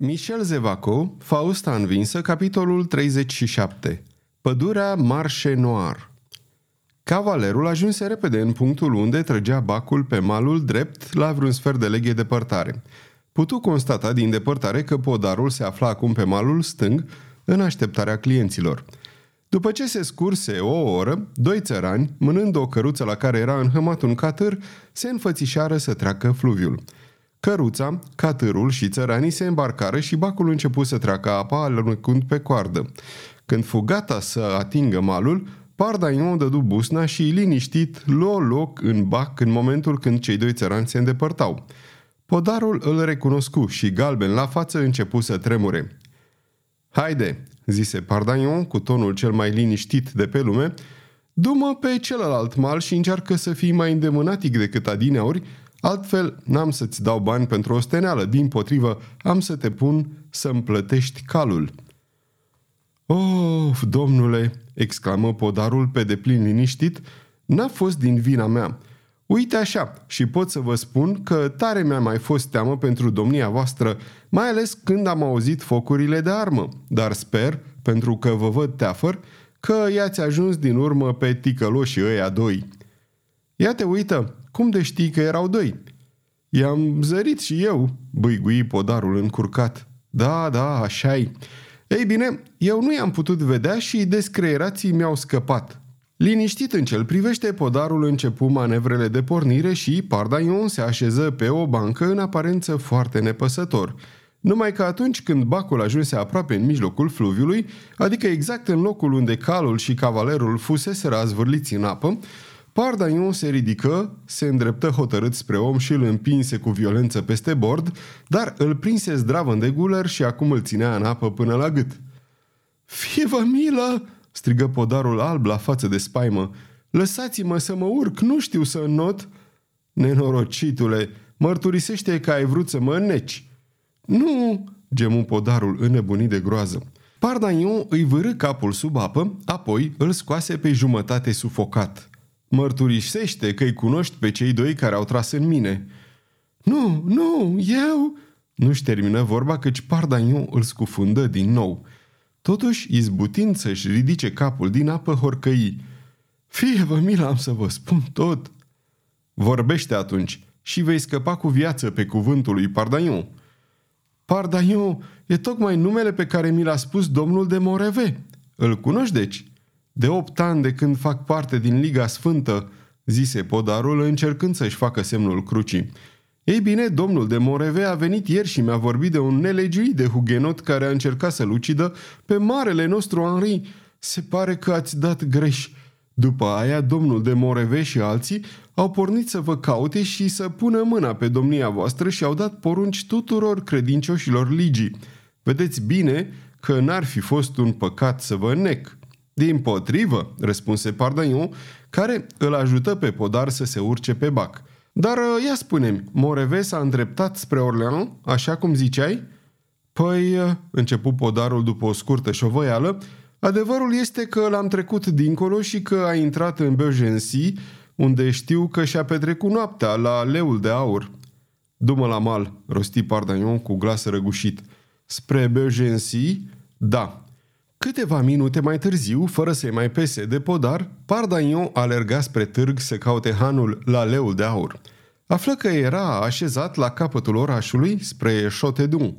Michel Zevaco, Fausta învinsă, capitolul 37. Pădurea Marche Noir. Cavalerul ajunse repede în punctul unde trăgea bacul pe malul drept la vreun sfert de leghe depărtare. Putu constata din depărtare că podarul se afla acum pe malul stâng, în așteptarea clienților. După ce se scurse o oră, doi țărani, mânând o căruță la care era înhămat un catâr, se înfățișară să treacă fluviul. Căruța, catârul și țăranii se îmbarcară și bacul începu să treacă apa alunecând pe coardă. Când fu gata să atingă malul, Pardaion dădu busna și liniștit luă loc în bac în momentul când cei doi țărani se îndepărtau. Podarul îl recunoscu și galben la față începu să tremure. Haide, zise Pardaion cu tonul cel mai liniștit de pe lume, du pe celălalt mal și încearcă să fii mai îndemânatic decât adineauri, Altfel, n-am să-ți dau bani pentru o steneală, din potrivă, am să te pun să-mi plătești calul. Of, domnule, exclamă podarul pe deplin liniștit, n-a fost din vina mea. Uite așa, și pot să vă spun că tare mi-a mai fost teamă pentru domnia voastră, mai ales când am auzit focurile de armă, dar sper, pentru că vă văd teafăr, că i-ați ajuns din urmă pe ticăloșii ăia doi. Ia te uită, cum de știi că erau doi? I-am zărit și eu, băigui podarul încurcat. Da, da, așa-i. Ei bine, eu nu i-am putut vedea și descreierații mi-au scăpat. Liniștit în cel privește, podarul începu manevrele de pornire și Pardaion se așeză pe o bancă în aparență foarte nepăsător. Numai că atunci când bacul ajunse aproape în mijlocul fluviului, adică exact în locul unde calul și cavalerul fusese razvârliți în apă, Pardaion se ridică, se îndreptă hotărât spre om și îl împinse cu violență peste bord, dar îl prinse zdravă în deguler și acum îl ținea în apă până la gât. Fie-vă milă!" strigă podarul alb la față de spaimă. Lăsați-mă să mă urc, nu știu să not." Nenorocitule, mărturisește că ai vrut să mă înneci." Nu!" gemu podarul înnebunit de groază. Pardaion îi vârâ capul sub apă, apoi îl scoase pe jumătate sufocat. Mărturisește că îi cunoști pe cei doi care au tras în mine. Nu, nu, eu... Nu-și termină vorba căci Pardaniu îl scufundă din nou. Totuși, izbutind să-și ridice capul din apă, horcăi. Fie vă mila am să vă spun tot. Vorbește atunci și vei scăpa cu viață pe cuvântul lui Pardaiu. Pardaiu e tocmai numele pe care mi l-a spus domnul de Moreve. Îl cunoști deci? De opt ani de când fac parte din Liga Sfântă, zise podarul încercând să-și facă semnul crucii. Ei bine, domnul de Moreve a venit ieri și mi-a vorbit de un nelegiuit de hugenot care a încercat să-l ucidă pe marele nostru Henri. Se pare că ați dat greș. După aia, domnul de Moreve și alții au pornit să vă caute și să pună mâna pe domnia voastră și au dat porunci tuturor credincioșilor ligii. Vedeți bine că n-ar fi fost un păcat să vă nec. Din potrivă, răspunse Pardaion, care îl ajută pe podar să se urce pe bac. Dar uh, ia spune-mi, Moreve s-a îndreptat spre Orleans, așa cum ziceai? Păi, uh, început podarul după o scurtă șovăială, adevărul este că l-am trecut dincolo și că a intrat în Beaugency, unde știu că și-a petrecut noaptea la leul de aur. Dumă la mal, rosti Pardaion cu glas răgușit. Spre Beaugency? Da, Câteva minute mai târziu, fără să-i mai pese de podar, Pardagnon alerga spre târg să caute hanul la leul de aur. Află că era așezat la capătul orașului spre Chotedun.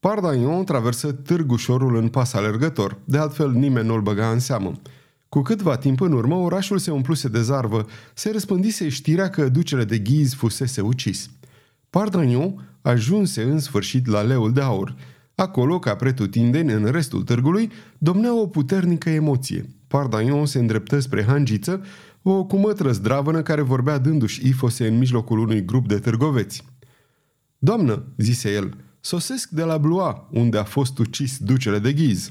Pardagnon traversă târgușorul în pas alergător, de altfel nimeni nu-l băga în seamă. Cu câtva timp în urmă, orașul se umpluse de zarvă, se răspândise știrea că ducele de ghiz fusese ucis. Pardagnon ajunse în sfârșit la leul de aur – Acolo, ca pretutindeni în restul târgului, domnea o puternică emoție. Pardaion se îndreptă spre hangiță, o cumătră zdravănă care vorbea dându-și ifose în mijlocul unui grup de târgoveți. Doamnă, zise el, sosesc de la Blois, unde a fost ucis ducele de ghiz.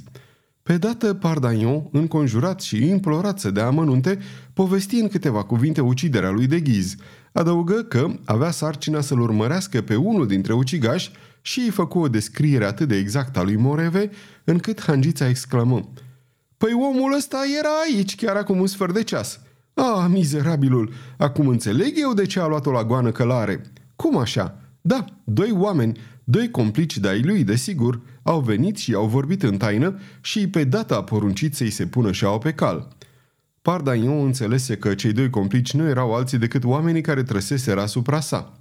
Pe dată, Pardaion, înconjurat și implorat să dea amănunte, povesti în câteva cuvinte uciderea lui de ghiz. Adăugă că avea sarcina să-l urmărească pe unul dintre ucigași și îi făcu o descriere atât de exactă a lui Moreve, încât Hangița exclamă Păi omul ăsta era aici chiar acum un sfert de ceas. Ah, mizerabilul, acum înțeleg eu de ce a luat-o la goană călare. Cum așa? Da, doi oameni, Doi complici de-ai lui, desigur, au venit și au vorbit în taină și pe data a poruncit să-i se pună șaua pe cal. Pardaion înțelese că cei doi complici nu erau alții decât oamenii care trăseseră asupra sa.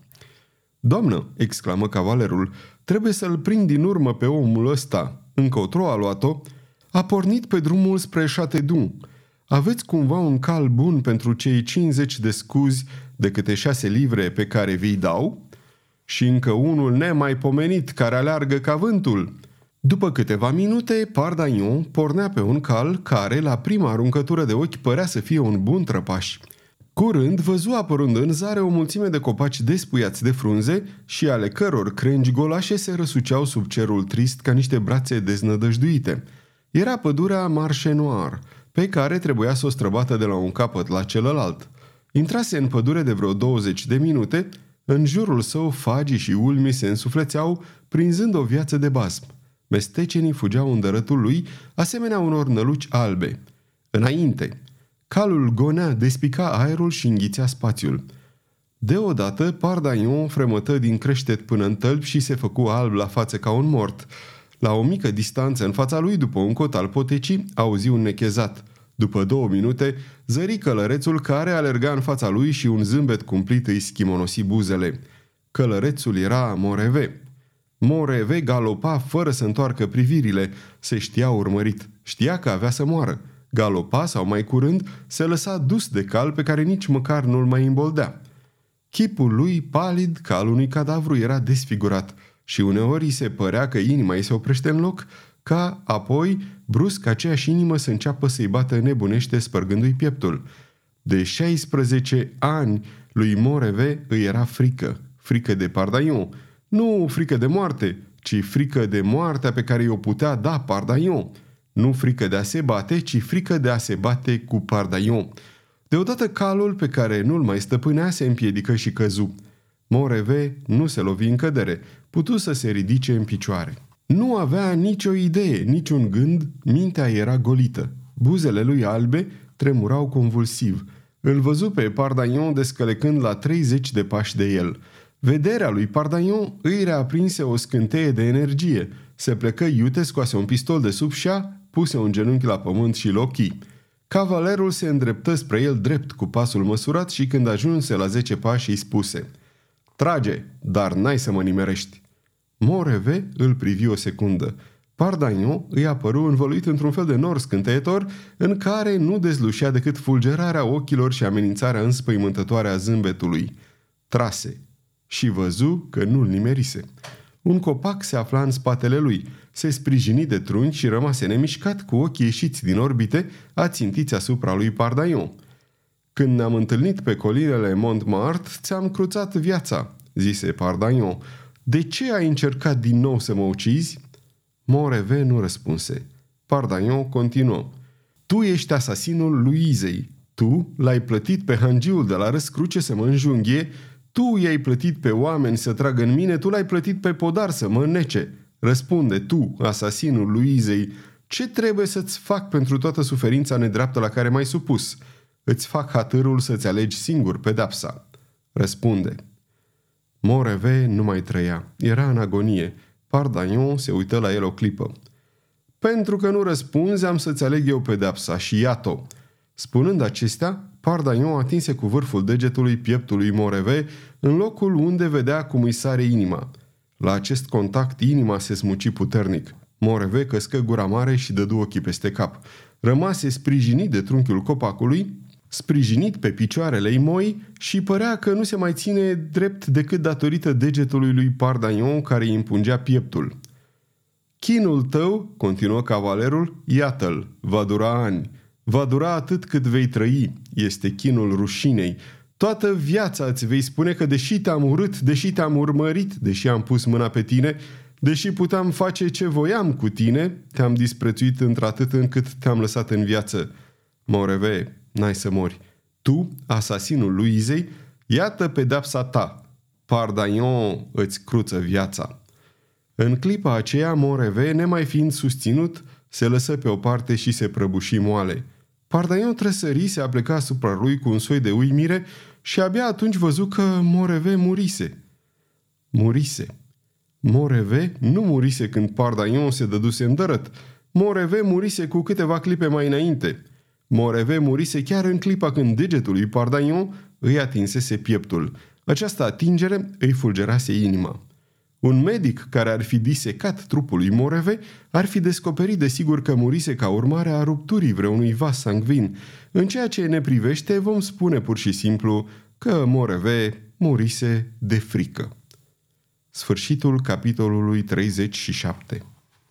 Doamnă, exclamă cavalerul, trebuie să-l prind din urmă pe omul ăsta. Încotro a luat-o, a pornit pe drumul spre Château. Aveți cumva un cal bun pentru cei 50 de scuzi de câte șase livre pe care vi dau? Și încă unul nemaipomenit care aleargă ca vântul. După câteva minute, Pardagnon pornea pe un cal care, la prima aruncătură de ochi, părea să fie un bun trăpaș. Curând văzu apărând în zare o mulțime de copaci despuiați de frunze și ale căror crengi golașe se răsuceau sub cerul trist ca niște brațe deznădăjduite. Era pădurea Marche Noir, pe care trebuia să o străbată de la un capăt la celălalt. Intrase în pădure de vreo 20 de minute, în jurul său fagii și ulmi se însuflețeau, prinzând o viață de basm. Mestecenii fugeau în dărătul lui, asemenea unor năluci albe. Înainte, calul gonea, despica aerul și înghițea spațiul. Deodată, Pardaion fremătă din creștet până în tălpi și se făcu alb la față ca un mort. La o mică distanță în fața lui, după un cot al potecii, auzi un nechezat. După două minute, zări călărețul care alerga în fața lui și un zâmbet cumplit îi schimonosi buzele. Călărețul era Moreve. Moreve galopa fără să întoarcă privirile. Se știa urmărit. Știa că avea să moară. Galopa sau mai curând se lăsa dus de cal pe care nici măcar nu-l mai îmboldea. Chipul lui, palid ca al unui cadavru, era desfigurat și uneori se părea că inima îi se oprește în loc, ca apoi, brusc, aceeași inimă să înceapă să-i bată nebunește spărgându-i pieptul. De 16 ani lui Moreve îi era frică, frică de Pardaion, nu frică de moarte, ci frică de moartea pe care i-o putea da Pardaion. Nu frică de a se bate, ci frică de a se bate cu Pardaion. Deodată calul pe care nu-l mai stăpânea se împiedică și căzu. Moreve nu se lovi în cădere, putu să se ridice în picioare. Nu avea nicio idee, niciun gând, mintea era golită. Buzele lui albe tremurau convulsiv. Îl văzu pe Pardaion descălecând la 30 de pași de el. Vederea lui Pardaion îi reaprinse o scânteie de energie. Se plecă iute, scoase un pistol de sub șa, puse un genunchi la pământ și lochii. Cavalerul se îndreptă spre el drept cu pasul măsurat și când ajunse la 10 pași îi spuse Trage, dar n-ai să mă nimerești. Moreve îl privi o secundă. Pardagnon îi apăru învăluit într-un fel de nor scânteitor în care nu dezlușea decât fulgerarea ochilor și amenințarea înspăimântătoare a zâmbetului. Trase și văzu că nu-l nimerise. Un copac se afla în spatele lui, se sprijini de trunchi și rămase nemișcat cu ochii ieșiți din orbite, ațintiți asupra lui Pardaion. Când ne-am întâlnit pe colinele Montmartre, ți-am cruțat viața, zise Pardaion. De ce ai încercat din nou să mă ucizi? Moreve nu răspunse. Pardaion continuă. Tu ești asasinul Luizei. Tu l-ai plătit pe hangiul de la răscruce să mă înjunghie, tu i-ai plătit pe oameni să tragă în mine, tu l-ai plătit pe podar să mă nece. Răspunde tu, asasinul Luizei, ce trebuie să-ți fac pentru toată suferința nedreaptă la care m-ai supus? Îți fac hatârul să-ți alegi singur pedapsa. Răspunde. Moreve nu mai trăia. Era în agonie. Pardagnon se uită la el o clipă. Pentru că nu răspunzi, am să-ți aleg eu pedepsa și iată. Spunând acestea, Pardagnon atinse cu vârful degetului pieptului Moreve în locul unde vedea cum îi sare inima. La acest contact, inima se smuci puternic. Moreve căscă gura mare și dădu ochii peste cap. Rămase sprijinit de trunchiul copacului, sprijinit pe picioarele ei moi și părea că nu se mai ține drept decât datorită degetului lui Pardagnon care îi împungea pieptul. Chinul tău, continuă cavalerul, iată-l, va dura ani. Va dura atât cât vei trăi, este chinul rușinei. Toată viața îți vei spune că deși te-am urât, deși te-am urmărit, deși am pus mâna pe tine, deși puteam face ce voiam cu tine, te-am disprețuit într-atât încât te-am lăsat în viață. Moreve, n-ai să mori. Tu, asasinul lui Izei, iată pedapsa ta. Pardaion îți cruță viața. În clipa aceea, Moreve, nemai fiind susținut, se lăsă pe o parte și se prăbuși moale. Pardaion trăsări, se apleca asupra lui cu un soi de uimire și abia atunci văzu că Moreve murise. Murise. Moreve nu murise când Pardaion se dăduse în dărăt. Moreve murise cu câteva clipe mai înainte. Moreve murise chiar în clipa când degetul lui Pardaion îi atinsese pieptul. Această atingere îi fulgerase inima. Un medic care ar fi disecat trupul lui Moreve ar fi descoperit de sigur că murise ca urmare a rupturii vreunui vas sangvin. În ceea ce ne privește, vom spune pur și simplu că Moreve murise de frică. Sfârșitul capitolului 37